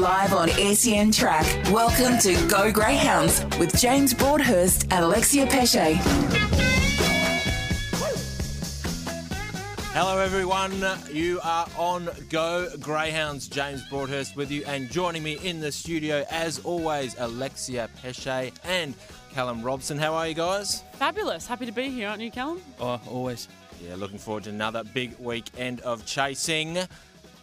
Live on SEN Track. Welcome to Go Greyhounds with James Broadhurst and Alexia Pesce. Hello, everyone. You are on Go Greyhounds. James Broadhurst with you, and joining me in the studio, as always, Alexia Pesce and Callum Robson. How are you guys? Fabulous. Happy to be here, aren't you, Callum? Oh, always. Yeah, looking forward to another big weekend of chasing.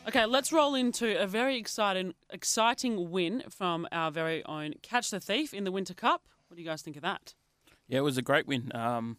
Okay, let's roll into a very exciting, exciting win from our very own Catch the Thief in the Winter Cup. What do you guys think of that? Yeah, it was a great win. Um,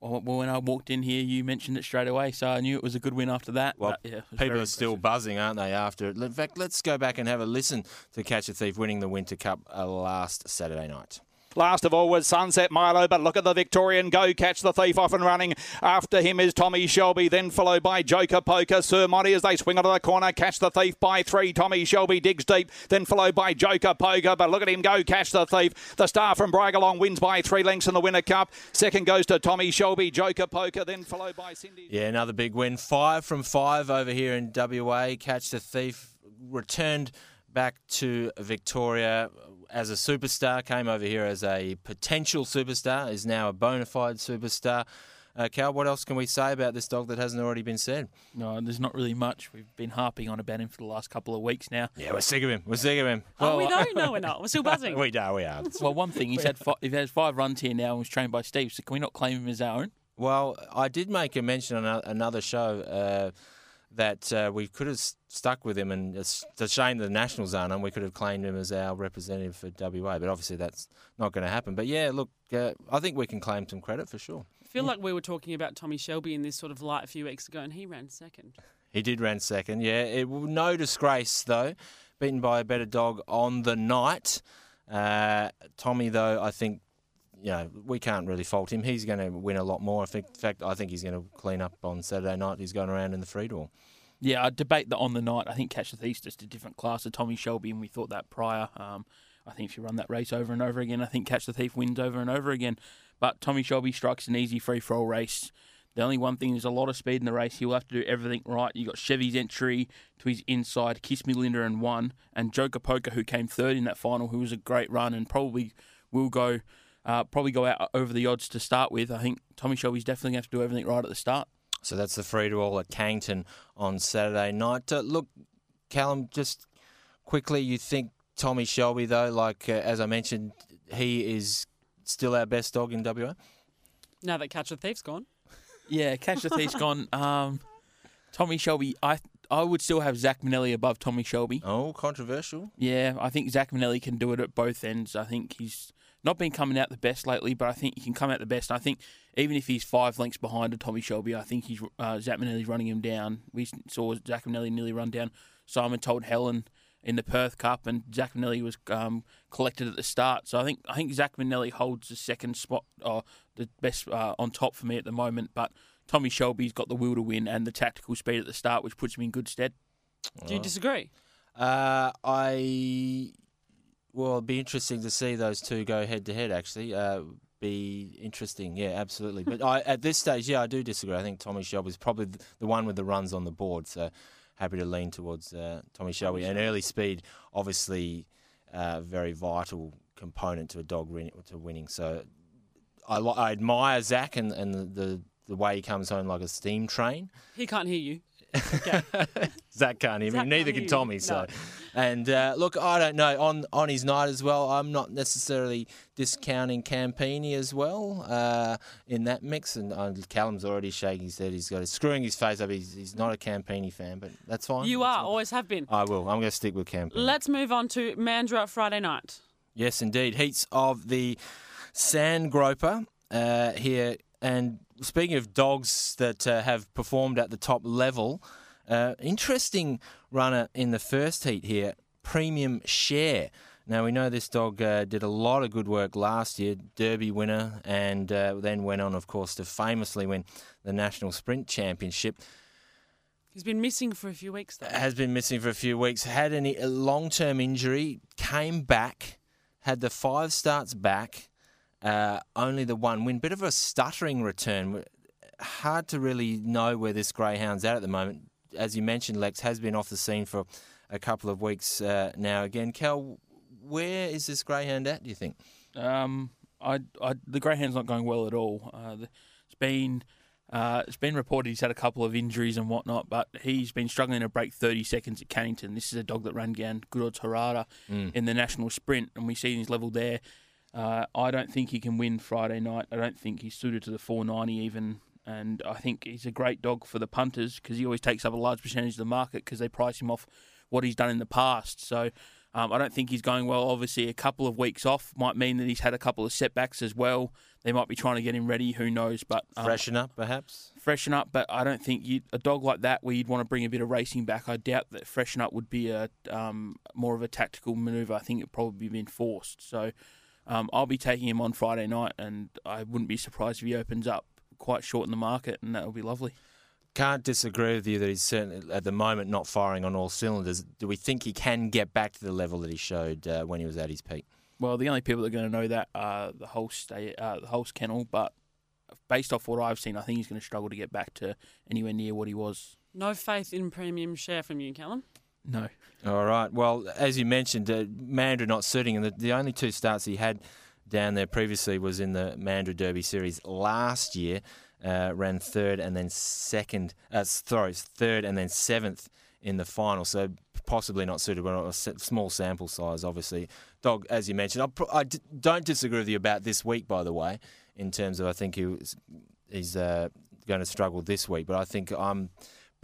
well, when I walked in here, you mentioned it straight away, so I knew it was a good win after that. Well, But, yeah, people very are still buzzing, aren't they? After it. In fact, let's go back and have a listen to Catch a Thief winning the Winter Cup uh, last Saturday night. Last of all was Sunset Milo, but look at the Victorian go catch the thief off and running. After him is Tommy Shelby, then followed by Joker Poker. Sir Monty as they swing onto the corner, catch the thief by three. Tommy Shelby digs deep, then followed by Joker Poker. But look at him go catch the thief. The star from Bragalong wins by three lengths in the Winter Cup. Second goes to Tommy Shelby, Joker Poker, then followed by Cindy. Yeah, another big win. Five from five over here in WA. Catch the Thief returned back to Victoria as a superstar, came over here as a potential superstar, is now a bona fide superstar. Uh, Cal, what else can we say about this dog that hasn't already been said? No, there's not really much. We've been harping on about him for the last couple of weeks now. Yeah, we're sick of him. We're sick of him. Well, we though? No, we're not. We're still buzzing. We are, we are. Well, one thing, he's had five, he has five runs here now and was trained by Steve, so can we not claim him as our own? Well, I did make a mention on another show uh, that uh, we could have stuck with him, and it's a shame the Nationals aren't on. We could have claimed him as our representative for WA, but obviously that's not going to happen. But yeah, look, uh, I think we can claim some credit for sure. I feel like we were talking about Tommy Shelby in this sort of light a few weeks ago, and he ran second. He did run second. Yeah, it no disgrace though. Beaten by a better dog on the night. Uh, Tommy though, I think. You know, we can't really fault him. He's going to win a lot more. In fact, I think he's going to clean up on Saturday night. He's going around in the free door. Yeah, I debate that on the night. I think Catch the Thief's just a different class of Tommy Shelby, and we thought that prior. Um, I think if you run that race over and over again, I think Catch the Thief wins over and over again. But Tommy Shelby strikes an easy free for all race. The only one thing is a lot of speed in the race. He'll have to do everything right. You got Chevy's entry to his inside, Kiss Me Linda and one, and Joker Poker who came third in that final, who was a great run and probably will go, uh, probably go out over the odds to start with. I think Tommy Shelby's definitely going to have to do everything right at the start. So that's the free to all at Cannington on Saturday night. Uh, look, Callum, just quickly, you think Tommy Shelby, though, like uh, as I mentioned, he is still our best dog in WA? Now that Catch the Thief's gone. Yeah, Catch the Thief's gone. Um, Tommy Shelby, I I would still have Zach Manelli above Tommy Shelby. Oh, controversial. Yeah, I think Zach Manelli can do it at both ends. I think he's not been coming out the best lately, but I think he can come out the best. I think even if he's five lengths behind a Tommy Shelby, I think he's uh, Zach Manelli's running him down. We saw Zach Manelli nearly run down Simon Told Helen in the Perth Cup, and Zach Manelli was um, collected at the start. So I think I think Zach Manelli holds the second spot, or the best uh, on top for me at the moment. But Tommy Shelby's got the will to win and the tactical speed at the start, which puts him in good stead. Do you disagree? Uh, I well, it'd be interesting to see those two go head to head. Actually, uh, be interesting. Yeah, absolutely. But I, at this stage, yeah, I do disagree. I think Tommy Shelby is probably the one with the runs on the board. So happy to lean towards uh, Tommy Shelby. And early speed, obviously, uh, very vital component to a dog win- to winning. So I, I admire Zach and, and the, the the way he comes home like a steam train. He can't hear you. Zach can't hear me. Zach Neither can Tommy. So, No. and uh, look, I don't know on on his night as well. I'm not necessarily discounting Campini as well uh, in that mix. And uh, Callum's already shaking his head. He's got a, screwing his face up. He's, he's not a Campini fan, but that's fine. You That's are, fine. always have been. I will. I'm going to stick with Campini. Let's move on to Mandra Friday night. Yes, indeed. Heats of the Sand Groper uh, here. And speaking of dogs that uh, have performed at the top level, uh, interesting runner in the first heat here, Premium Share. Now, we know this dog uh, did a lot of good work last year, Derby winner, and uh, then went on, of course, to famously win the National Sprint Championship He's been missing for a few weeks though. has been missing for a few weeks, had any- long term injury, came back, had the five starts back, uh, only the one win. Bit of a stuttering return. Hard to really know where this greyhound's at at the moment. As you mentioned, Lex has been off the scene for a couple of weeks uh, now. Again, Cal, where is this greyhound at? Do you think? Um, I, I, the greyhound's not going well at all. Uh, it's been uh, it's been reported he's had a couple of injuries and whatnot, but he's been struggling to break 30 seconds at Cannington. This is a dog that ran down good odds Harada Mm. in the national sprint, and we see his level there. Uh, I don't think he can win Friday night. I don't think he's suited to the 490 even, and I think he's a great dog for the punters because he always takes up a large percentage of the market because they price him off what he's done in the past. So um, I don't think he's going well. Obviously, a couple of weeks off might mean that he's had a couple of setbacks as well. They might be trying to get him ready. Who knows? But um, Freshen up, perhaps. freshen up. But I don't think you a dog like that where you'd want to bring a bit of racing back. I doubt that freshen up would be a um, more of a tactical manoeuvre. I think it'd probably be enforced. So um, I'll be taking him on Friday night, and I wouldn't be surprised if he opens up quite short in the market, and that'll be lovely. Can't disagree with you that he's certainly at the moment not firing on all cylinders. Do we think he can get back to the level that he showed uh, when he was at his peak? Well, the only people that are going to know that are the whole stay, uh, the whole kennel. But based off what I've seen, I think he's going to struggle to get back to anywhere near what he was. No faith in premium share from you, Callum. No. All right. Well, as you mentioned, uh, Mandra not suiting, and the, the only two starts he had down there previously was in the Mandra Derby Series last year. Uh, ran third and then second. Uh, sorry, third and then seventh in the final. So possibly not suited, but a small sample size, obviously. Dog, as you mentioned, I, pro- I d- don't disagree with you about this week, by the way, in terms of I think he was, he's uh, going to struggle this week, but I think I'm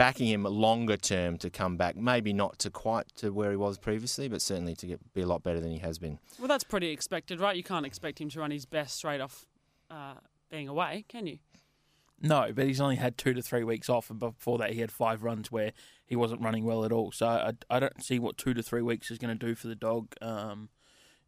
backing him longer term to come back. Maybe not to quite to where he was previously, but certainly to get be a lot better than he has been. Well, that's pretty expected, right? You can't expect him to run his best straight off uh, being away, can you? No, but he's only had two to three weeks off, and before that, he had five runs where he wasn't running well at all. So I, I don't see what two to three weeks is going to do for the dog. Um,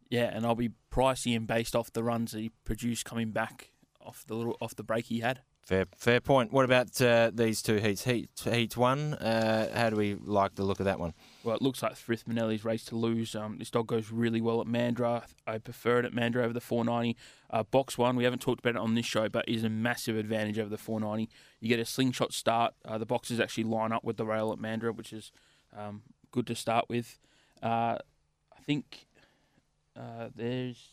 yeah, and I'll be pricing him based off the runs that he produced coming back off the little off the break he had. Fair, fair point. What about uh, these two heats? Heat, heat one. Uh, how do we like the look of that one? Well, it looks like Frith Manelli's race to lose. Um, this dog goes really well at Mandra. I prefer it at Mandra over the 490. Uh, box one, we haven't talked about it on this show, but is a massive advantage over the 490. You get a slingshot start. Uh, the boxes actually line up with the rail at Mandra, which is um, good to start with. Uh, I think uh, there's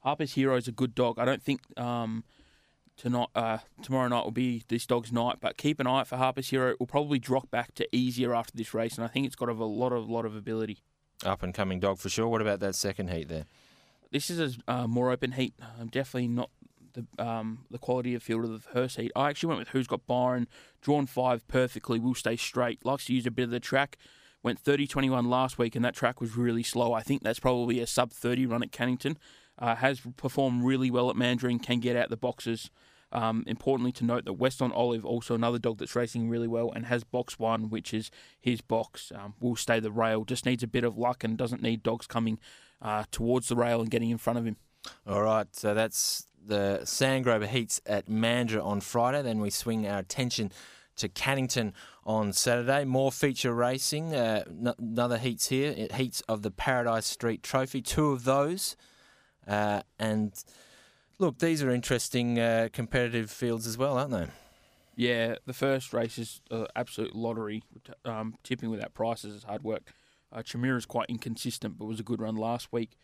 Harper's Hero is a good dog. I don't think um, tonight, uh, tomorrow night will be this dog's night, but keep an eye out for Harper's Hero. It will probably drop back to easier after this race, and I think it's got a lot of lot of ability. Up and coming dog for sure. What about that second heat there? This is a uh, more open heat. Um, definitely not the um, the quality of field of the first heat. I actually went with who's got Byron drawn five perfectly. Will stay straight. Likes to use a bit of the track. Went 30-21 last week, and that track was really slow. I think that's probably a sub 30 run at Cannington. Uh, has performed really well at Mandurah. Can get out the boxes. Um, importantly to note that Weston Olive, also another dog that's racing really well and has box one, which is his box, um, will stay the rail. Just needs a bit of luck and doesn't need dogs coming uh, towards the rail and getting in front of him. All right, so that's the Sandgroper heats at Mandra on Friday. Then we swing our attention to Cannington on Saturday. More feature racing. Uh, n- another heats here. Heats of the Paradise Street Trophy. Two of those. Uh, and look, these are interesting uh, competitive fields as well, aren't they? Yeah, the first race is uh, absolute lottery. Um, tipping without prices is hard work. Uh, is quite inconsistent, but was a good run last week.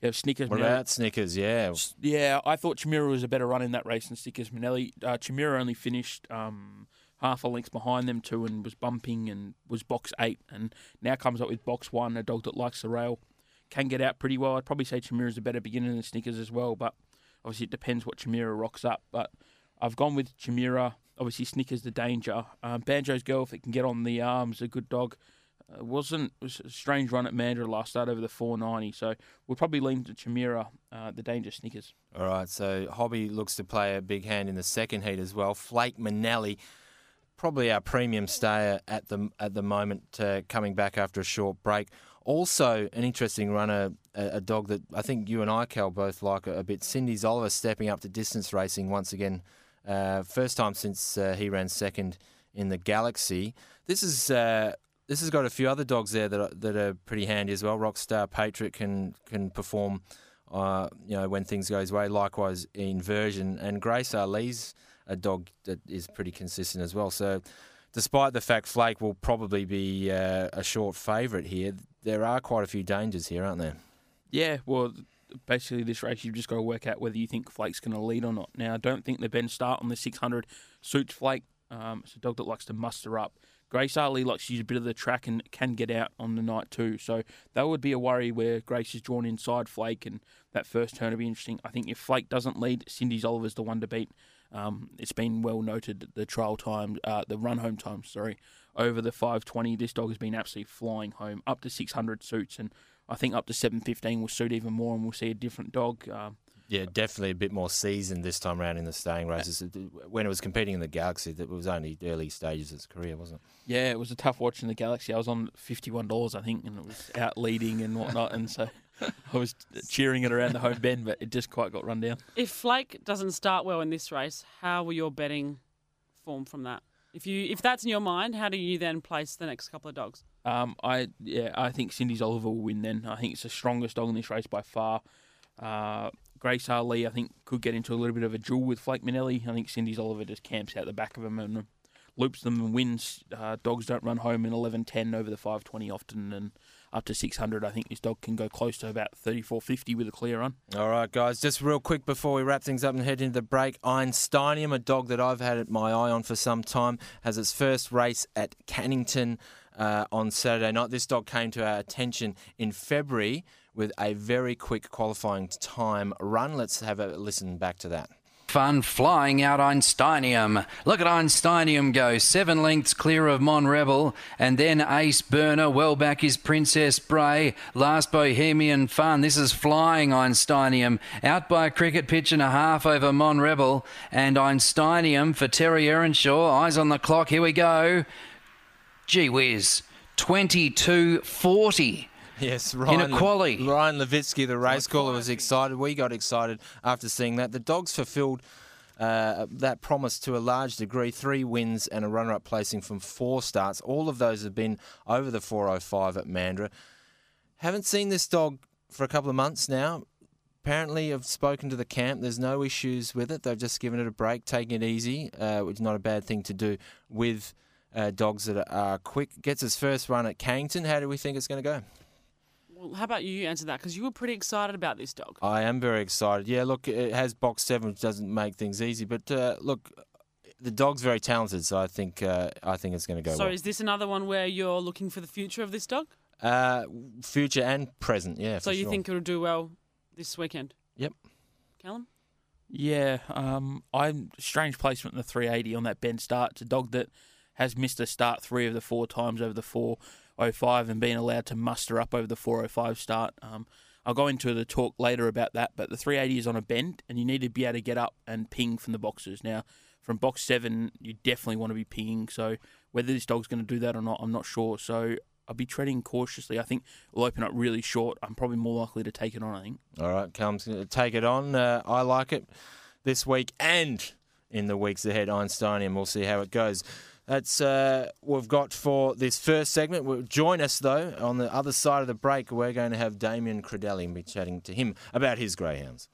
You have Snickers. What about Snickers? Yeah. Yeah, I thought Chimera was a better run in that race than Snickers Manelli. Uh, Chimera only finished um, half a length behind them two and was bumping and was box eight, and now comes up with box one, a dog that likes the rail, can get out pretty well. I'd probably say Chimera's a better beginner than Snickers as well, but obviously it depends what Chimera rocks up. But I've gone with Chimera. Obviously Snickers the danger. Um, Banjo's girl, if it can get on the arms, a good dog. Uh, wasn't it was a strange run at Mandra last start over the 490, so we'll probably lean to Chimera, uh, the danger Snickers. All right, so Hobby looks to play a big hand in the second heat as well. Flake Manelli, probably our premium stayer at the at the moment, uh, coming back after a short break. Also, an interesting runner, a, a dog that I think you and I, Cal, both like a, a bit. Cindy's Oliver stepping up to distance racing once again. Uh, first time since uh, he ran second in the Galaxy. This is uh, this has got a few other dogs there that are, that are pretty handy as well. Rockstar Patriot can can perform, uh, you know, when things go his way. Likewise, Inversion and Grace Ali's a dog that is pretty consistent as well. So despite the fact Flake will probably be uh, a short favourite here, there are quite a few dangers here, aren't there? Yeah, well, basically this race you've just got to work out whether you think Flake's going to lead or not. Now, I don't think the bend start on the 600 suits Flake. Um, it's a dog that likes to muster up. Grace Ali likes to use a bit of the track and can get out on the night too. So that would be a worry where Grace is drawn inside Flake and that first turn would be interesting. I think if Flake doesn't lead, Cindy's Oliver's the one to beat. Um, it's been well noted the trial time, uh, the run home time, sorry, over the 520. This dog has been absolutely flying home up to 600 suits, and I think up to 715 will suit even more, and we'll see a different dog. Um, yeah, definitely a bit more seasoned this time around in the staying races. When it was competing in the Galaxy, it was only early stages of its career, wasn't it? Yeah, it was a tough watch in the Galaxy. I was on fifty-one dollars, I think, and it was out leading and whatnot, and so I was cheering it around the home bend, but it just quite got run down. If Flake doesn't start well in this race, how will your betting form from that? If you if that's in your mind, how do you then place the next couple of dogs? Um, I yeah, I think Cindy's Oliver will win. Then I think it's the strongest dog in this race by far. Uh, Grace Ali, I think, could get into a little bit of a duel with Flake Manelli. I think Cindy's Oliver just camps out the back of him and loops them and wins. Uh, dogs don't run home in 11.10 over the 520 often, and up to 600. I think this dog can go close to about 34.50 with a clear run. All right, guys, just real quick before we wrap things up and head into the break. Einsteinium, a dog that I've had my eye on for some time, has its first race at Cannington uh, on Saturday night. This dog came to our attention in February with a very quick qualifying time run. Let's have a listen back to that. Fun flying out Einsteinium. Look at Einsteinium go. Seven lengths clear of Mon Rebel. And then Ace Burner. Well back is Princess Bray. Last Bohemian Fun. This is flying Einsteinium. Out by a cricket pitch and a half over Mon Rebel. And Einsteinium for Terry Earnshaw. Eyes on the clock. Here we go. Gee whiz. 22 40. Yes, Ryan, Inequality. Le- Ryan Levitsky, the race caller, was excited. We got excited after seeing that. The dogs fulfilled uh, that promise to a large degree. Three wins and a runner-up placing from four starts. All of those have been over the 405 at Mandurah. Haven't seen this dog for a couple of months now. Apparently, I've spoken to the camp. There's no issues with it. They've just given it a break, taking it easy, uh, which is not a bad thing to do with uh, dogs that are quick. Gets his first run at Cannington. How do we think it's going to go? Well, how about you answer that? Because you were pretty excited about this dog. I am very excited. Yeah, look, it has box seven, which doesn't make things easy. But uh, look, the dog's very talented, so I think uh, I think it's going to go. Well. So well. is this another one where you're looking for the future of this dog? Uh, future and present, yeah. So for you sure. think it'll do well this weekend? Yep. Callum? Yeah, um, I'm strange placement in the 380 on that bend start. It's a dog that has missed a start three of the four times over the 405 and being allowed to muster up over the 405 start. Um, I'll go into the talk later about that, but the 380 is on a bend and you need to be able to get up and ping from the boxes. Now, from box seven, you definitely want to be pinging. So whether this dog's going to do that or not, I'm not sure. So I'll be treading cautiously. I think we'll open up really short. I'm probably more likely to take it on, I think. All right, Callum's going to take it on. Uh, I like it this week and in the weeks ahead, Einsteinium. We'll see how it goes. That's uh, we've got for this first segment. We'll join us though on the other side of the break. We're going to have Damien Crudeli and be chatting to him about his greyhounds.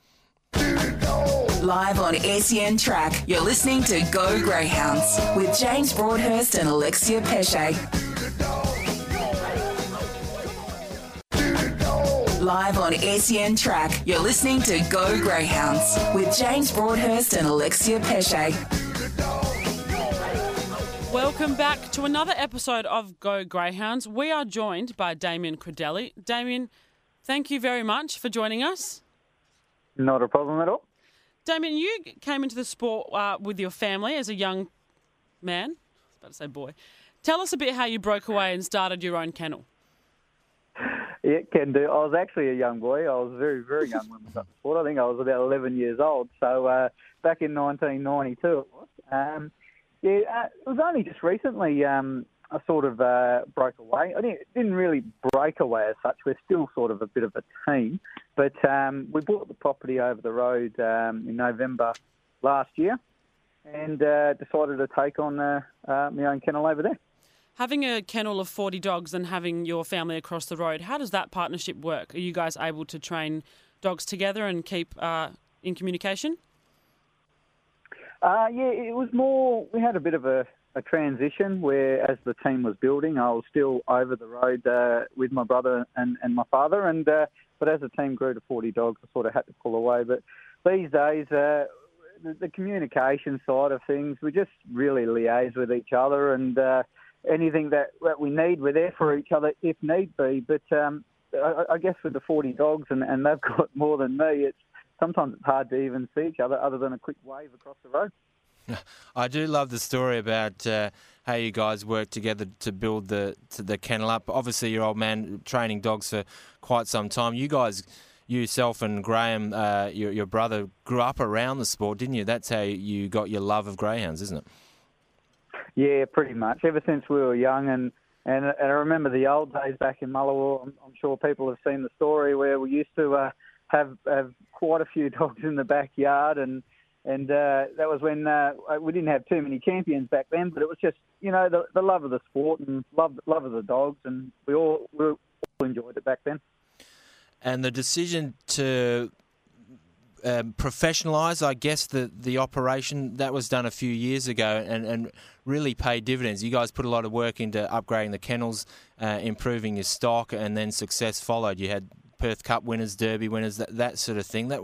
Live on SEN Track, you're listening to Go Greyhounds with James Broadhurst and Alexia Pesce. Live on SEN Track, you're listening to Go Greyhounds with James Broadhurst and Alexia Pesce. Welcome back to another episode of Go Greyhounds. We are joined by Damien Crudeli. Damien, thank you very much for joining us. Not a problem at all. Damien, you came into the sport uh, with your family as a young man. I was about to say boy. Tell us a bit how you broke away and started your own kennel. Yeah, can do. I was actually a young boy. I was very, very young when we got the sport. I think I was about 11 years old. So uh, back in 1992 it was. Um, yeah, uh, it was only just recently um, I sort of uh, broke away. I didn't, didn't really break away as such. We're still sort of a bit of a team. But um, we bought the property over the road um, in November last year and uh, decided to take on uh, uh, my own kennel over there. Having a kennel of 40 dogs and having your family across the road, how does that partnership work? Are you guys able to train dogs together and keep uh, in communication? Uh, yeah, it was more. We had a bit of a a transition where, as the team was building, I was still over the road uh, with my brother and, and my father. And uh, but as the team grew to 40 dogs, I sort of had to pull away. But these days, uh, the, the communication side of things, we just really liaise with each other, and uh, anything that, that we need, we're there for each other if need be. But um, I, I guess with the 40 dogs, and, and they've got more than me, it's sometimes it's hard to even see each other other than a quick wave across the road. I do love the story about uh, how you guys worked together to build the to the kennel up. Obviously, your old man training dogs for quite some time. You guys, yourself and Graham, uh, your your brother, grew up around the sport, didn't you? That's how you got your love of greyhounds, isn't it? Yeah, pretty much. Ever since we were young, and and, and I remember the old days back in Mullawa. I'm, I'm sure people have seen the story where we used to uh, have have quite a few dogs in the backyard and and uh, that was when uh, we didn't have too many champions back then, but it was just you know the, the love of the sport and love love of the dogs, and we all we all enjoyed it back then. And the decision to um, professionalise, I guess, the, the operation that was done a few years ago and, and really paid dividends. You guys put a lot of work into upgrading the kennels, uh, improving your stock, and then success followed. You had Perth Cup winners, Derby winners, that, that sort of thing. That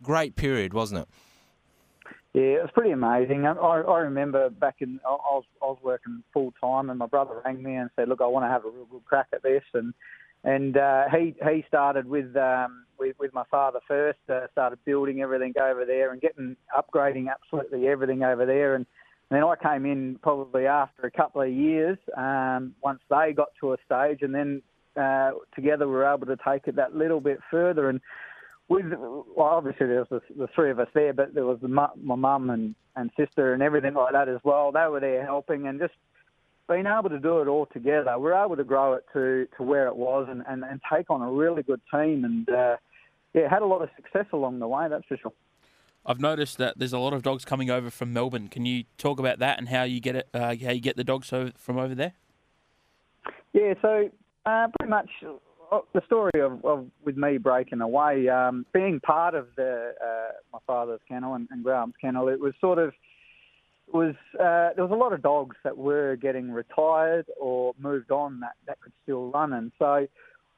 great period, wasn't it? Yeah, it was pretty amazing. I, I remember back in I was I was working full time, and my brother rang me and said, "Look, I want to have a real good crack at this." And and uh, he he started with um, with, with my father first. Uh, started building everything over there and getting upgrading absolutely everything over there. And, and then I came in probably after a couple of years. Um, once they got to a stage, and then uh, together we were able to take it that little bit further. And with well, obviously there was the, the three of us there, but there was the, my mum and, and sister and everything like that as well. They were there helping and just being able to do it all together. We were able to grow it to, to where it was and, and, and take on a really good team and uh, yeah, had a lot of success along the way. That's for sure. I've noticed that there's a lot of dogs coming over from Melbourne. Can you talk about that and how you get it? Uh, how you get the dogs from over there? Yeah, so uh, pretty much the story of, of with me breaking away, um, being part of the uh, my father's kennel and, and Graham's kennel, it was sort of was uh, there was a lot of dogs that were getting retired or moved on that, that could still run, and so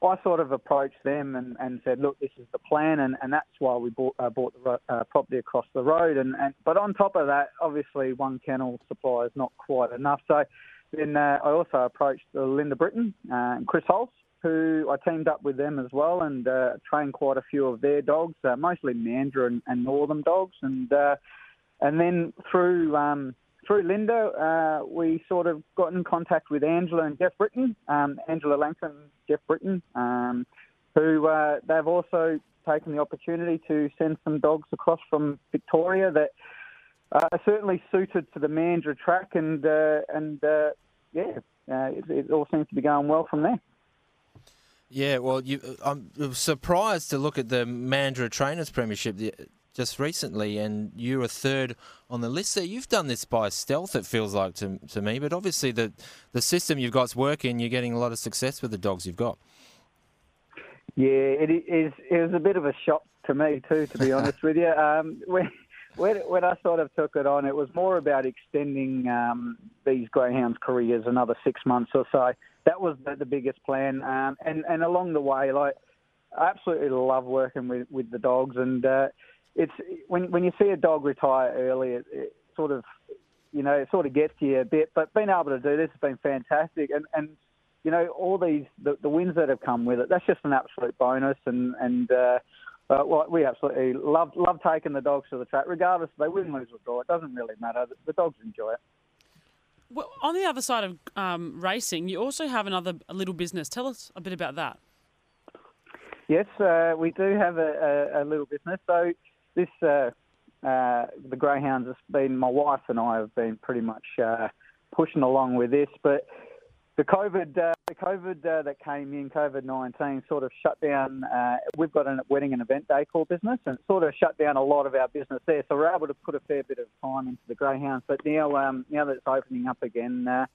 I sort of approached them and, and said, look, this is the plan, and, and that's why we bought uh, bought the uh, property across the road, and, and but on top of that, obviously one kennel supply is not quite enough, so then uh, I also approached Linda Britton uh, and Chris Holtz who I teamed up with them as well and uh, trained quite a few of their dogs, uh, mostly Mandurah and, and, Northam dogs, and uh, and then through um, through Linda, uh, we sort of got in contact with Angela and Jeff Britton, um, Angela Langton, Jeff Britton, um, who uh, they've also taken the opportunity to send some dogs across from Victoria that are certainly suited to the Mandra track, and uh, and yeah, it, it all seems to be going well from there. Yeah, well, you, I'm surprised to look at the Mandurah Trainers Premiership just recently, and you're a third on the list there. You've done this by stealth, it feels like to, to me, but obviously the, the system you've got's working. You're getting a lot of success with the dogs you've got. Yeah, it is. It was a bit of a shock to me too, to be honest with you. Um, when, when, when I sort of took it on, it was more about extending um, these greyhounds' careers another six months or so that was the, the biggest plan. Um, and and along the way, like I absolutely love working with, with the dogs, and uh, it's when when you see a dog retire early, it, it sort of you know it sort of gets you a bit. But being able to do this has been fantastic, and and you know all these the, the wins that have come with it. That's just an absolute bonus, and and. Uh, uh, well, we absolutely love love taking the dogs to the track, regardless if they win, lose, or draw. It doesn't really matter. The, the dogs enjoy it. Well, on the other side of um, racing, you also have another a little business. Tell us a bit about that. Yes, uh, we do have a, a, a, little business. So this, uh, uh, the greyhounds has been my wife and I have been pretty much uh, pushing along with this, but the COVID, uh, the COVID uh, that came in, COVID nineteen, sort of shut down. Uh, we've got a wedding and event day decor business, and sort of shut down a lot of our business there. So we're able to put a fair bit of time into the greyhounds. But now, um, now that it's opening up again, uh,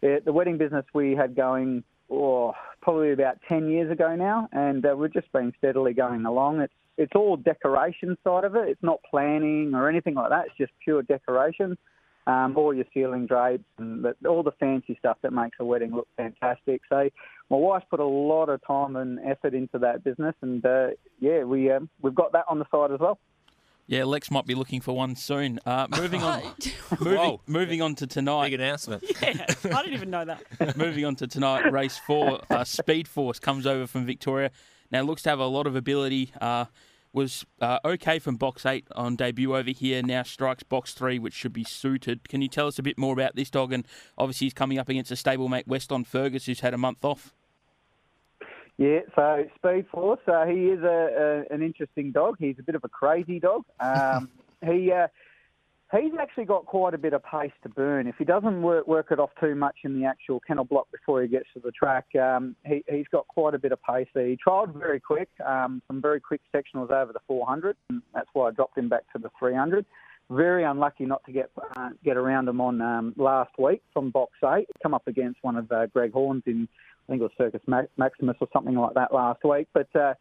the, the, wedding business we had going, oh, probably about ten years ago now, and uh, we've just been steadily going along. It's it's all decoration side of it. It's not planning or anything like that. It's just pure decoration. Um, all your ceiling drapes and the, all the fancy stuff that makes a wedding look fantastic. So my wife's put a lot of time and effort into that business, and uh, yeah, we um, we've got that on the side as well. Yeah, Lex might be looking for one soon. Uh, moving on, moving, moving on to tonight. Big announcement. Yeah, I didn't even know that. Moving on to tonight, race four, uh, Speed Force comes over from Victoria. Now looks to have a lot of ability. Uh, was uh, okay from box eight on debut over here. Now strikes box three, which should be suited. Can you tell us a bit more about this dog? And obviously, he's coming up against a stablemate, Weston Fergus, who's had a month off. Yeah, so Speed Force, uh, he is a, a, an interesting dog. He's a bit of a crazy dog. Um, he uh, he's actually got quite a bit of pace to burn. If he doesn't work, work it off too much in the actual kennel block before he gets to the track, um, he, he's got quite a bit of pace there. He trialled very quick, um, some very quick sectionals over the 400, and that's why I dropped him back to the 300. Very unlucky not to get uh, get around him on um, last week from box eight. Come up against one of uh, Greg Horn's in I think it was Circus Maximus or something like that last week. But uh,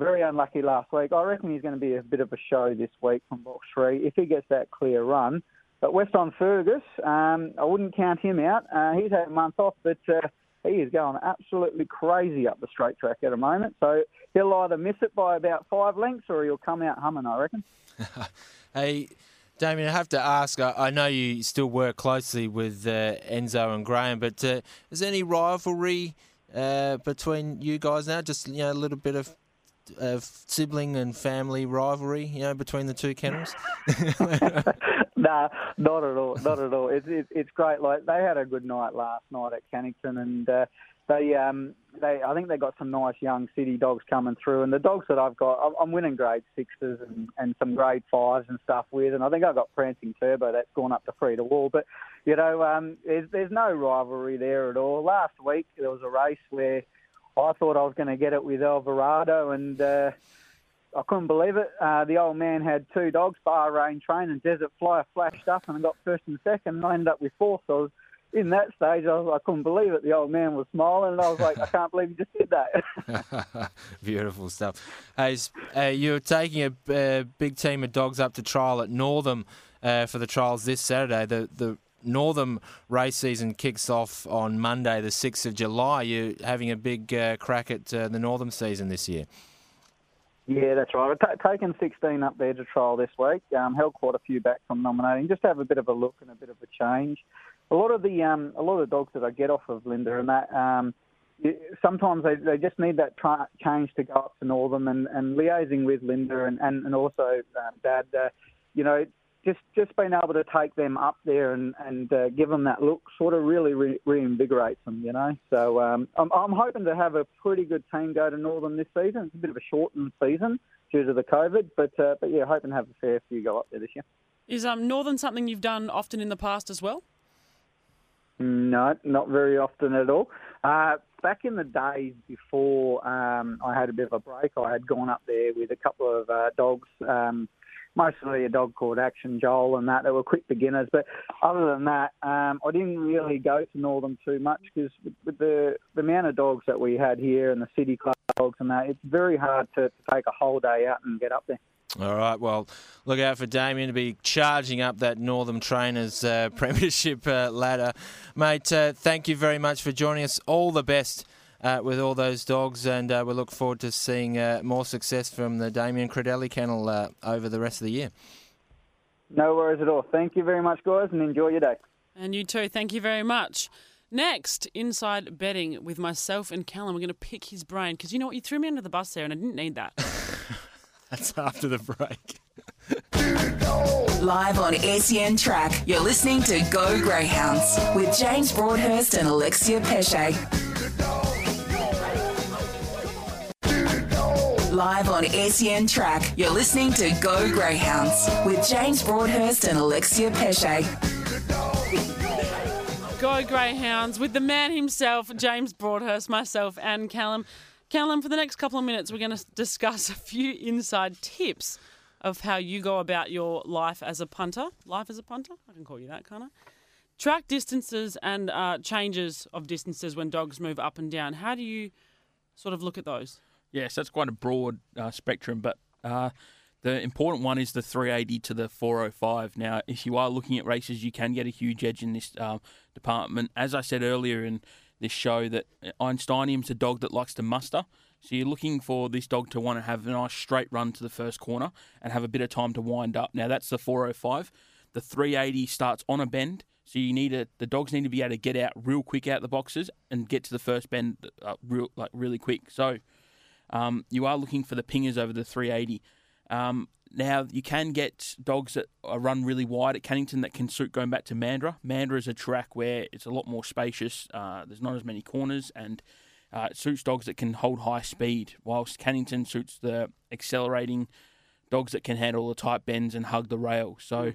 very unlucky last week. I reckon he's going to be a bit of a show this week from box three if he gets that clear run. But Weston Fergus, um, I wouldn't count him out. Uh, he's had a month off, but uh, he is going absolutely crazy up the straight track at the moment. So he'll either miss it by about five lengths or he'll come out humming, I reckon. Hey, Damien, I have to ask. I, I know you still work closely with uh, Enzo and Graham, but uh, is there any rivalry uh, between you guys now? Just you know, a little bit of, of sibling and family rivalry, you know, between the two kennels. nah, not at all. Not at all. It's, it's it's great. Like they had a good night last night at Cannington, and uh, they um they I think they got some nice young city dogs coming through, and the dogs that I've got, I'm- I'm winning grade sixes and, and some grade fives and stuff with, and I think I've got Prancing Turbo that's gone up to free to wall, but you know um there's there's no rivalry there at all. Last week there was a race where I thought I was going to get it with Alvarado, and uh, I couldn't believe it. Uh, the old man had two dogs, Bahrain Train and Desert Flyer, flashed up, and I got first and second, and I ended up with fourth. So I was, in that stage, I, was, I couldn't believe it. The old man was smiling, and I was like, I can't believe you just did that. Beautiful stuff. Hey, uh, you're taking a, big team of dogs up to trial at Northam uh, for the trials this Saturday. The the Northam race season kicks off on Monday, the sixth of July. You're having a big uh, crack at uh, the Northam season this year. Yeah, that's right. I've ta taken 16 up there to trial this week. Um, held quite a few back from nominating, just to have a bit of a look and a bit of a change. A lot of the um, a lot of dogs that I get off of Linda and that um, sometimes they, they just need that tra- change to go up to Northam and, and liaising with Linda and and, and also uh, Dad. Uh, you know, just just being able to take them up there and and uh, give them that look sort of really re- reinvigorates them. You know, so um, I'm I'm hoping to have a pretty good team go to Northam this season. It's a bit of a shortened season due to the COVID, but uh, but yeah, hoping to have a fair few go up there this year. Is um Northam something you've done often in the past as well? No, not very often at all. Uh, back in the days before um, I had a bit of a break, I had gone up there with a couple of uh, dogs, um, mostly a dog called Action Joel and that. They were quick beginners, but other than that, um, I didn't really go to Northam too much because with, the, the amount of dogs that we had here and the city club dogs and that, it's very hard to, to take a whole day out and get up there. All right. Well, look out for Damien to be charging up that Northam Trainers uh, Premiership uh, ladder, mate. Uh, thank you very much for joining us. All the best. Uh, with all those dogs, and uh, we look forward to seeing uh, more success from the Damien Crudeli kennel uh, over the rest of the year. No worries at all. Thank you very much, guys, and enjoy your day. And you too. Thank you very much. Next, inside betting with myself and Callum. We're going to pick his brain because you know what? You threw me under the bus there, and I didn't need that. That's after the break. Live on SEN Track, you're listening to Go Greyhounds with James Broadhurst and Alexia Pesce. Live on SEN Track, you're listening to Go Greyhounds with James Broadhurst and Alexia Pesce. Go Greyhounds with the man himself, James Broadhurst, myself, and Callum. Callum, for the next couple of minutes, we're going to discuss a few inside tips of how you go about your life as a punter. Life as a punter? I can call you that, can't I? Track distances and uh, changes of distances when dogs move up and down. How do you sort of look at those? Yes, that's quite a broad uh, spectrum, but uh, The important one is the 380 to the 405. Now, if you are looking at races, you can get a huge edge in this um, department. As I said earlier in this show, that Einsteinium's a dog that likes to muster. So you're looking for this dog to want to have a nice straight run to the first corner and have a bit of time to wind up. Now that's the 405. The 380 starts on a bend, so you need a, the dogs need to be able to get out real quick out of the boxes and get to the first bend uh, real like really quick. So um, you are looking for the pingers over the 380. Um, now you can get dogs that run really wide at Cannington that can suit going back to Mandurah. Mandurah is a track where it's a lot more spacious. Uh, there's not as many corners and uh, it suits dogs that can hold high speed, whilst Cannington suits the accelerating dogs that can handle the tight bends and hug the rail. So,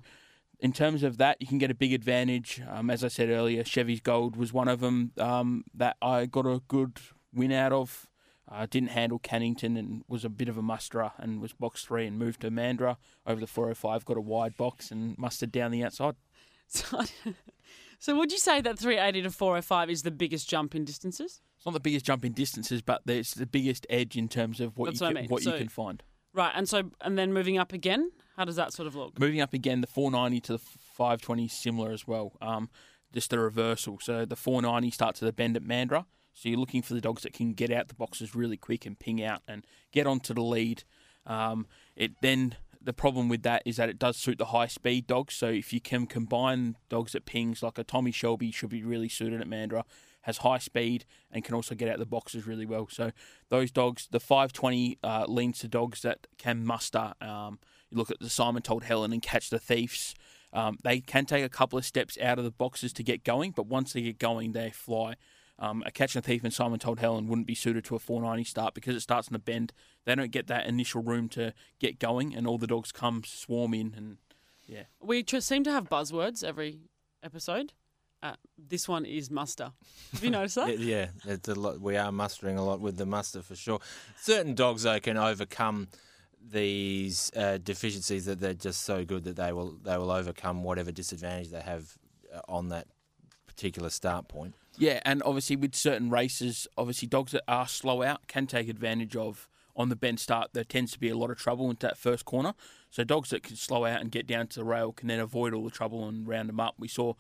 in terms of that, you can get a big advantage. Um, as I said earlier, Chevy's Gold was one of them um, that I got a good win out of. Uh, didn't handle Cannington and was a bit of a musterer and was box three and moved to Mandra over the 405. Got a wide box and mustered down the outside. So, so would you say that 380 to 405 is the biggest jump in distances? It's not the biggest jump in distances, but it's the biggest edge in terms of what That's you what I can, mean. what So- you can find. Right, and so and then moving up again, how does that sort of look? Moving up again, the 490 to the 520 is similar as well. Um, just the reversal. So the 490 starts at the bend at Mandurah. So you're looking for the dogs that can get out the boxes really quick and ping out and get onto the lead. Um, it then the problem with that is that it does suit the high speed dogs. So if you can combine dogs that pings like a Tommy Shelby should be really suited at Mandra, has high speed and can also get out the boxes really well. So those dogs, the 520 uh, leans to dogs that can muster. Um, you look at the Simon Told Helen and Catch the Thieves. Um, they can take a couple of steps out of the boxes to get going, but once they get going, they fly. Um, a Catch the Thief and Simon Told Helen wouldn't be suited to a 490 start because it starts in the bend. They don't get that initial room to get going, and all the dogs come swarm in. And yeah, We tr- seem to have buzzwords every episode. Uh, this one is muster. Have you noticed that? Yeah, yeah it's a lot, we are mustering a lot with the muster for sure. Certain dogs though can overcome these uh, deficiencies that they're just so good that they will they will overcome whatever disadvantage they have uh, on that particular start point. Yeah, and obviously with certain races, obviously dogs that are slow out can take advantage of on the bend start. There tends to be a lot of trouble into that first corner. So dogs that can slow out and get down to the rail can then avoid all the trouble and round them up. We saw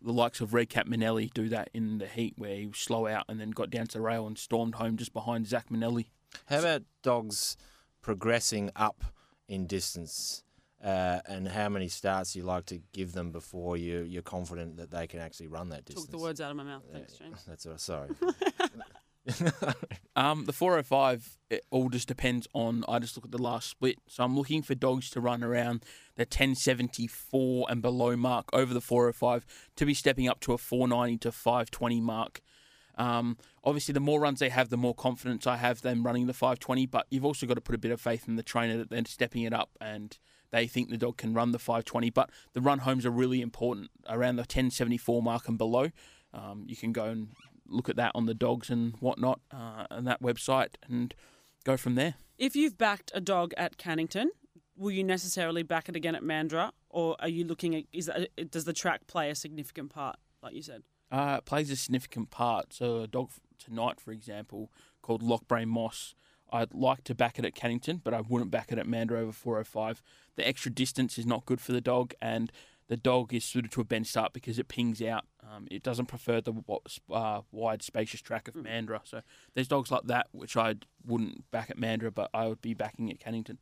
the likes of Red Cap Manelli do that in the heat where he was slow out and then got down to the rail and stormed home just behind Zach Manelli. How about dogs progressing up in distance? Uh, and how many starts you like to give them before you you're confident that they can actually run that distance? Took the words out of my mouth. Thanks, James. That's all. Sorry. Um, the 405, it all just depends on. I just look at the last split. So I'm looking for dogs to run around the 1074 and below mark over the 405 to be stepping up to a 490 to 520 mark. Um, obviously, the more runs they have, the more confidence I have them running the 520. But you've also got to put a bit of faith in the trainer that they're stepping it up and they think the dog can run the 520. But the run homes are really important around the 1074 mark and below. Um, you can go and look at that on the dogs and whatnot uh, and that website and go from there. If you've backed a dog at Cannington, will you necessarily back it again at Mandurah, or are you looking at is that, does the track play a significant part, like you said? Uh, it plays a significant part. So a dog tonight, for example, called Lockbrain Moss. I'd like to back it at Cannington, but I wouldn't back it at Mandurah over 405. The extra distance is not good for the dog, and the dog is suited to a bend start because it pings out. Um, it doesn't prefer the uh, wide, spacious track of Mandurah. So there's dogs like that which I wouldn't back at Mandurah, but I would be backing at Cannington.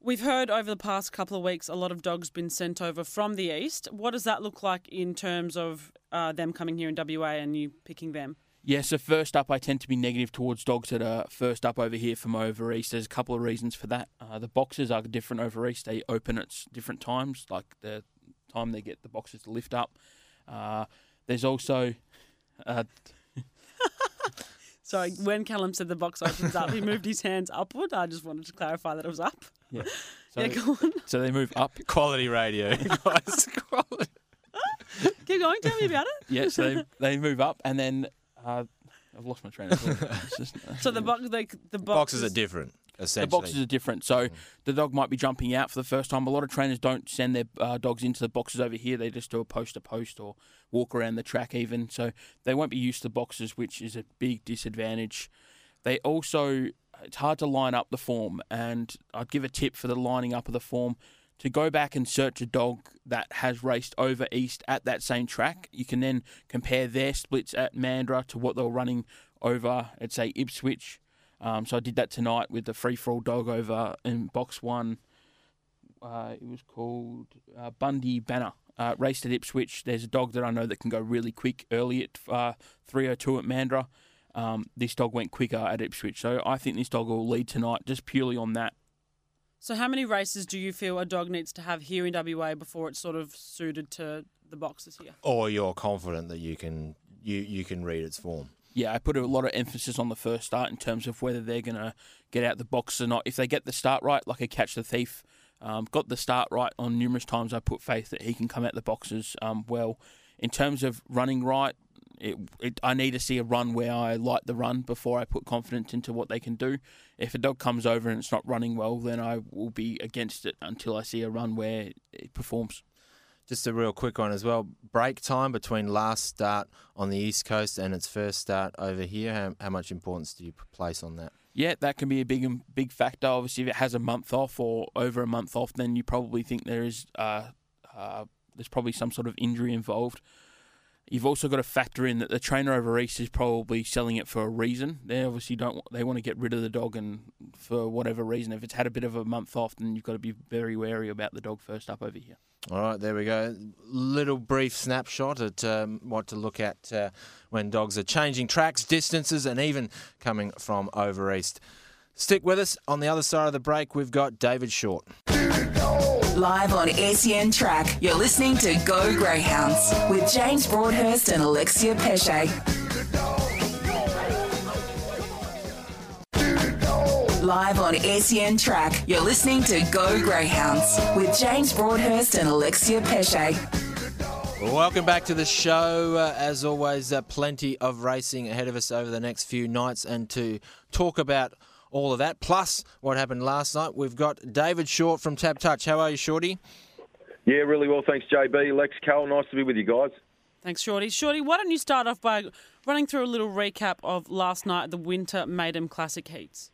We've heard over the past couple of weeks a lot of dogs been sent over from the east. What does that look like in terms of uh, them coming here in WA and you picking them? Yeah, so first up, I tend to be negative towards dogs that are first up over here from over east. There's a couple of reasons for that. Uh, the boxes are different over east. They open at different times, like the time they get the boxes to lift up. Uh, there's also uh, Sorry, when Callum said the box opens up, he moved his hands upward. I just wanted to clarify that it was up. yeah, so, yeah, go on. so they move up. Quality radio, guys. Quality. Keep going. Tell me about it. Yeah, so they, they move up, and then uh, I've lost my train of thought. It's just- So the box, the, the Boxes boxes are different. Essentially, The boxes are different. So the dog might be jumping out for the first time. A lot of trainers don't send their uh, dogs into the boxes over here. They just do a post to post or walk around the track even. So they won't be used to boxes, which is a big disadvantage. They also it's hard to line up the form, and I'd give a tip for the lining up of the form to go back and search a dog that has raced over east at that same track. You can then compare their splits at Mandurah to what they were running over at say Ipswich. Um, so I did that tonight with the free for all dog over in box one. Uh, it was called uh, Bundy Banner. Uh, raced at Ipswich. There's a dog that I know that can go really quick early at uh, 302 at Mandurah. Um, this dog went quicker at Ipswich. So I think this dog will lead tonight just purely on that. So, how many races do you feel a dog needs to have here in WA before it's sort of suited to the boxes here? Or you're confident that you can you you can read its form. Yeah, I put a lot of emphasis on the first start in terms of whether they're going to get out the box or not. If they get the start right, like a catch the thief, um, got the start right on numerous times, I put faith that he can come out the boxes um, well. In terms of running right, it, it, I need to see a run where I like the run before I put confidence into what they can do. If a dog comes over and it's not running well, then I will be against it until I see a run where it performs. Just a real quick one as well. Break time between last start on the east coast and its first start over here. How, how much importance do you place on that? Yeah, that can be a big big factor. Obviously, if it has a month off or over a month off, then you probably think there is uh, uh, there's probably some sort of injury involved. You've also got to factor in that the trainer over east is probably selling it for a reason. They obviously don't they want to get rid of the dog, and for whatever reason, if it's had a bit of a month off, then you've got to be very wary about the dog first up over here. All right, there we go. Little brief snapshot at um, what to look at uh, when dogs are changing tracks, distances, and even coming from over east. Stick with us. On the other side of the break, we've got David Short. Live on SEN Track, you're listening to Go Greyhounds with James Broadhurst and Alexia Pesce. Live on SEN Track, you're listening to Go Greyhounds with James Broadhurst and Alexia Pesce. Welcome back to the show. Uh, as always, uh, plenty of racing ahead of us over the next few nights, and to talk about all of that, plus what happened last night, we've got David Short from TABtouch. How are you, Shorty? Yeah, really well, thanks, JB. Lex Cal, nice to be with you guys. Thanks, Shorty. Shorty, why don't you start off by running through a little recap of last night, the Winter Maiden Classic heats?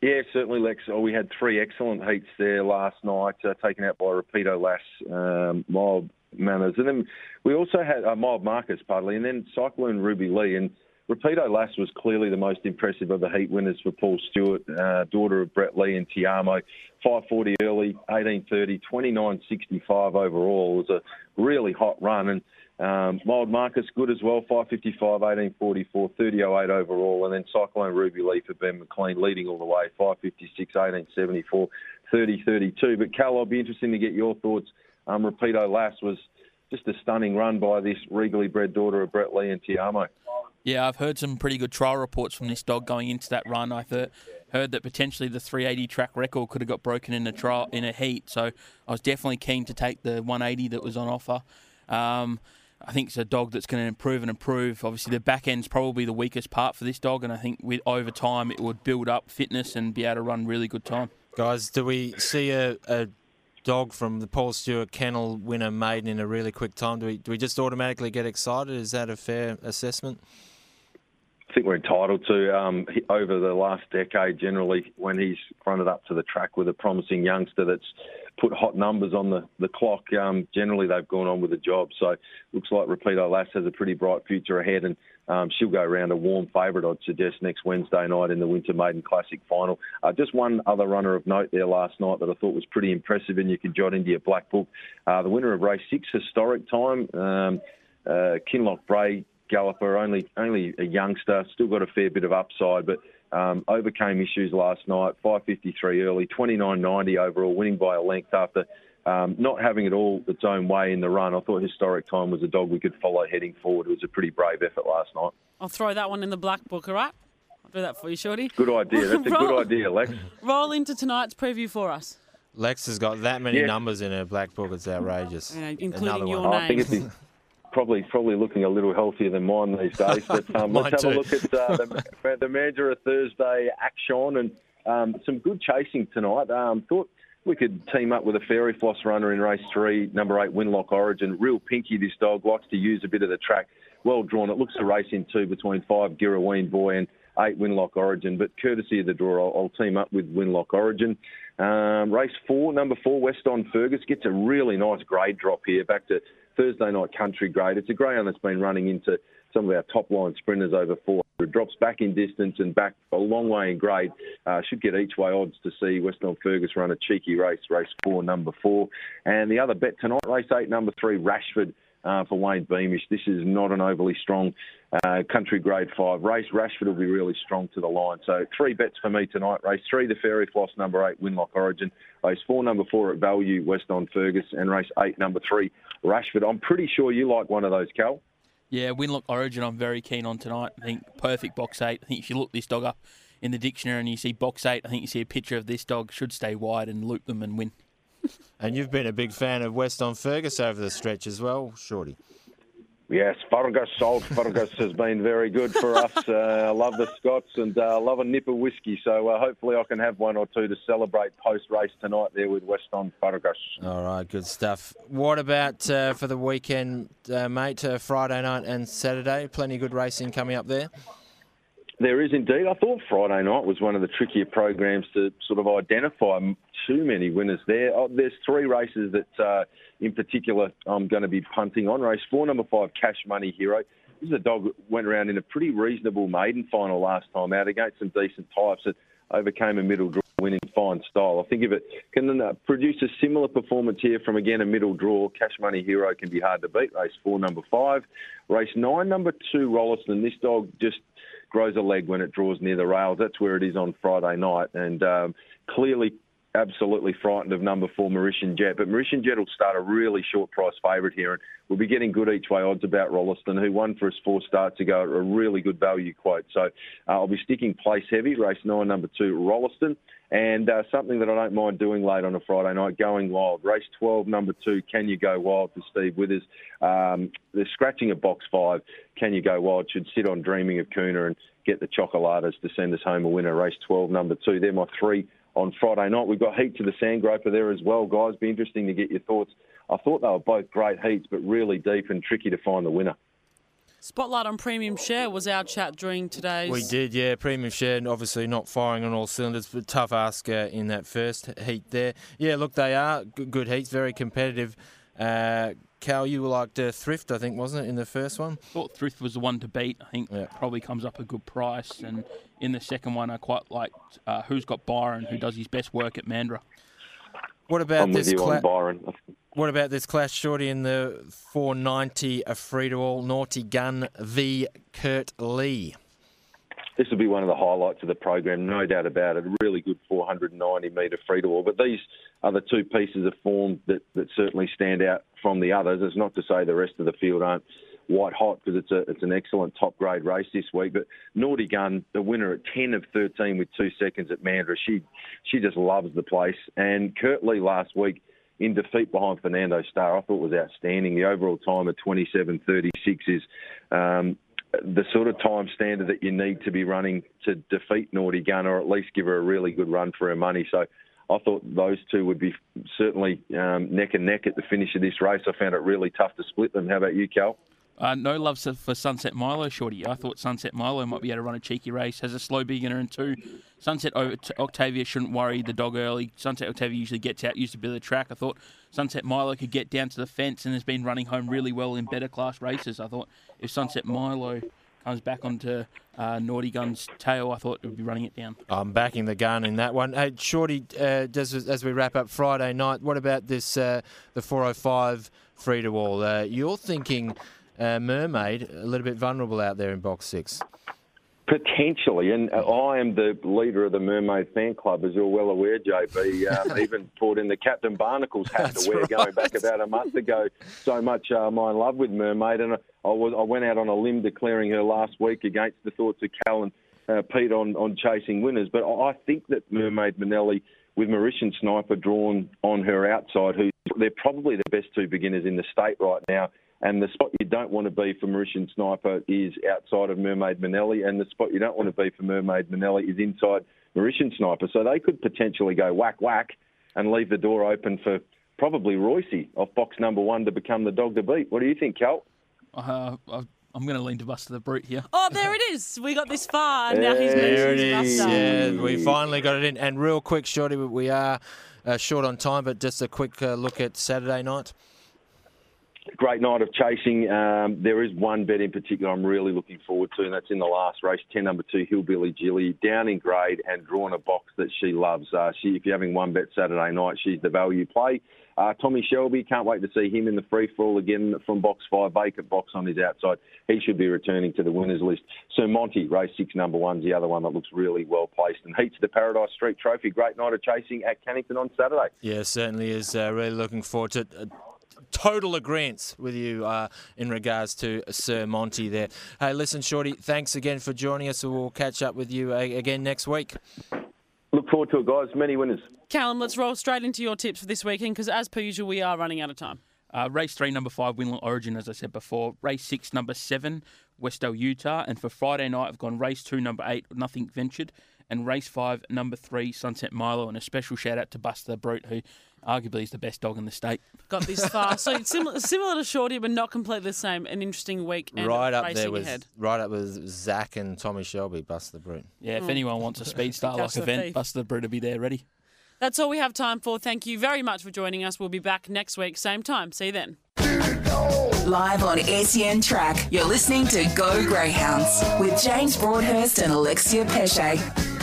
Yeah, certainly, Lex. Oh, we had three excellent heats there last night, uh, taken out by Rapido Lass, um, Mild Manners, and then we also had uh, Mild Marcus, partly, and then Cyclone Ruby Lee. And Rapido Lass was clearly the most impressive of the heat winners for Paul Stewart, uh, daughter of Brett Lee and Tiamo. 540 early, 1830, 2965 overall. It was a really hot run. And um, Mild Marcus, good as well, 555, 1844, 3008 overall. And then Cyclone Ruby Lee for Ben McLean leading all the way, 556, 1874, 3032. But Cal, I'll be interested to get your thoughts. Um, Rapido Lass was just a stunning run by this regally bred daughter of Brett Lee and Tiamo. Yeah, I've heard some pretty good trial reports from this dog going into that run. I heard, heard that potentially the 380 track record could have got broken in a trial in a heat. So I was definitely keen to take the 180 that was on offer. Um, I think it's a dog that's going to improve and improve. Obviously, the back end's probably the weakest part for this dog, and I think with over time it would build up fitness and be able to run really good time. Guys, do we see a, a dog from the Paul Stewart kennel win a maiden in a really quick time? Do we do we just automatically get excited? Is that a fair assessment? I think we're entitled to. Um, over the last decade, generally, when he's fronted up to the track with a promising youngster that's put hot numbers on the, the clock, um, generally they've gone on with the job. So looks like Rapido Lass has a pretty bright future ahead, and um, she'll go around a warm favourite, I'd suggest, next Wednesday night in the Winter Maiden Classic final. Uh, just one other runner of note there last night that I thought was pretty impressive, and you can jot into your black book. Uh, the winner of race six, historic time, um, uh, Kinloch Brae galloper, only only a youngster, still got a fair bit of upside, but um, overcame issues last night. 5:53 early, 29.90 overall, winning by a length after um, not having it all its own way in the run. I thought historic time was a dog we could follow heading forward. It was a pretty brave effort last night. I'll throw that one in the black book, all right? I'll do that for you, Shorty. Good idea. That's a good idea, Lex. Roll into tonight's preview for us. Lex has got that many Yeah. numbers in her black book. It's outrageous. Yeah, including Another your one. I think name. probably probably looking a little healthier than mine these days. But um, let's have too. a look at uh, the, the Mandurah Thursday action and um, some good chasing tonight. Um, thought we could team up with a fairy floss runner in race three, number eight Winlock Origin. Real pinky, this dog likes to use a bit of the track. Well drawn. It looks a race in two between five Girraween Boy and eight Winlock Origin. But courtesy of the draw, I'll, I'll team up with Winlock Origin. Um, race four, number four, West on Fergus gets a really nice grade drop here back to Thursday night country grade. It's a greyhound that's been running into some of our top line sprinters over 400. Drops back in distance and back a long way in grade. Uh, should get each way odds to see Western Fergus run a cheeky race, race four, number four. And the other bet tonight, race eight, number three, Rashford. Uh, for Wayne Beamish. This is not an overly strong uh, country grade five race. Rashford will be really strong to the line. So three bets for me tonight. Race three, the Fairy Floss, number eight, Winlock Origin. Race four, number four at Value, West on Fergus. And race eight, number three, Rashford. I'm pretty sure you like one of those, Cal. Yeah, Winlock Origin, I'm very keen on tonight. I think perfect box eight. I think if you look this dog up in the dictionary and you see box eight, I think you see a picture of this dog should stay wide and loop them and win. And you've been a big fan of West on Fergus over the stretch as well, Shorty. Yes, Fergus, old Fergus has been very good for us. Uh, I love the Scots and uh, love a nip of whiskey. So uh, hopefully I can have one or two to celebrate post race tonight there with West on Fergus. All right, good stuff. What about uh, for the weekend, uh, mate? Uh, Friday night and Saturday. Plenty of good racing coming up there. There is indeed. I thought Friday night was one of the trickier programs to sort of identify too many winners there. Oh, there's three races that, uh, in particular, I'm going to be punting on. Race four, number five, Cash Money Hero. This is a dog that went around in a pretty reasonable maiden final last time out against some decent types that overcame a middle draw winning fine style. I think if it can uh, produce a similar performance here from again a middle draw, Cash Money Hero can be hard to beat. Race four, number five. Race nine, number two, Rolliston. This dog just grows a leg when it draws near the rails. That's where it is on Friday night, and um, clearly absolutely frightened of number four Mauritian Jet. But Mauritian Jet will start a really short price favourite here, and we'll be getting good each way odds about Rolliston, who won for us four starts ago at a really good value quote. So uh, I'll be sticking place heavy, race nine, number two Rolliston. And uh, something that I don't mind doing late on a Friday night, going wild. Race 12, number two, Can You Go Wild for Steve Withers. Um, they're scratching a box five. Can You Go Wild should sit on Dreaming of Kuna and get the Chocolatas to send us home a winner. Race 12, number two. They're my three on Friday night. We've got heat to the Sandgroper there as well, guys. Be interesting to get your thoughts. I thought they were both great heats, but really deep and tricky to find the winner. Spotlight on Premium Share was our chat during today's. We did, yeah. Premium Share, obviously not firing on all cylinders, but tough ask uh, in that first heat there. Yeah, look, they are good, good heats, very competitive. Uh, Cal, you liked uh, Thrift, I think, wasn't it, in the first one? Thought Thrift was the one to beat. I think Yeah. probably comes up a good price. And in the second one, I quite liked uh, Who's Got Byron, who does his best work at Mandurah. What about I'm with this? you cla- on Byron. What about this clash, Shorty, in the 490 a free to all Naughty Gun v Kurt Lee? This will be one of the highlights of the program, no doubt about it. A really good 490 metre free to all. But these are the two pieces of form that, that certainly stand out from the others. It's not to say the rest of the field aren't white hot because it's a it's an excellent top grade race this week. But Naughty Gun, the winner at 10 of 13 with two seconds at Mandurah, she she just loves the place. And Kurt Lee last week in defeat behind Fernando Starr, I thought was outstanding. The overall time of 27.36 is um, the sort of time standard that you need to be running to defeat Naughty Gun, or at least give her a really good run for her money. So. I thought those two would be certainly um, neck and neck at the finish of this race. I found it really tough to split them. How about you, Cal? Uh, no love for Sunset Milo, Shorty. I thought Sunset Milo might be able to run a cheeky race. Has a slow beginner and two. Sunset Octavia shouldn't worry the dog early. Sunset Octavia usually gets out, used to be the track. I thought Sunset Milo could get down to the fence and has been running home really well in better class races. I thought if Sunset Milo comes back onto uh, Naughty Gun's tail, I thought it would be running it down. I'm backing the gun in that one. Hey, Shorty, uh, does, as we wrap up Friday night, what about this uh, the 405 free to all? Uh, you're thinking uh, Mermaid a little bit vulnerable out there in box six. Potentially, and uh, I am the leader of the Mermaid fan club, as you're well aware, JB. Um, even brought in the Captain Barnacles hat That's to wear right. going back about a month ago. So much uh, I'm in love with Mermaid, and I, I was I went out on a limb declaring her last week against the thoughts of Cal and uh, Pete on, on chasing winners. But I I think that Mermaid Manelli, with Mauritian Sniper drawn on her outside, who they're probably the best two beginners in the state right now. And the spot you don't want to be for Mauritian Sniper is outside of Mermaid Manelli, and the spot you don't want to be for Mermaid Manelli is inside Mauritian Sniper. So they could potentially go whack whack and leave the door open for probably Royce off box number one to become the dog to beat. What do you think, Cal? Uh, I I'm going to lean to Buster the Brute here. Oh, there it is. We got this far, and now he's There it mentioned is. Buster. Yeah, we finally got it in. And real quick, Shorty, we are uh, short on time, but just a quick uh, look at Saturday night. Great night of chasing. Um, there is one bet in particular I'm really looking forward to, and that's in the last race, 10 number two, Hillbilly Jilly, down in grade and drawn a box that she loves. Uh, she, if you're having one bet Saturday night, she's the value play. Uh, Tommy Shelby, can't wait to see him in the free fall again from box five, vacant box on his outside. He should be returning to the winners list. Sir Monty, race six, number one's the other one that looks really well placed. And heats the Paradise Street Trophy. Great night of chasing at Cannington on Saturday. Yeah, certainly is. Uh, really looking forward to it. Total agreement with you uh, in regards to Sir Monty there. Hey, listen, Shorty, thanks again for joining us. We'll catch up with you uh, again next week. Look forward to it, guys. Many winners. Callum, let's roll straight into your tips for this weekend because, as per usual, we are running out of time. Uh, race three, number five, Winland Origin, as I said before. Race six, number seven, Westdale, Utah. And for Friday night, I've gone race two, number eight, Nothing Ventured. And race five, number three, Sunset Milo. And a special shout out to Buster the Brute, who arguably is the best dog in the state. Got this far, so similar, similar to Shorty, but not completely the same. An interesting week and right up there with ahead. right up with Zach and Tommy Shelby, Bust the Brute. Yeah, if hmm. anyone wants a speed star like event, thief. Buster the Brute will be there ready. That's all we have time for. Thank you very much for joining us. We'll be back next week, same time. See you then. Live on SEN Track, you're listening to Go Greyhounds with James Broadhurst and Alexia Pesce.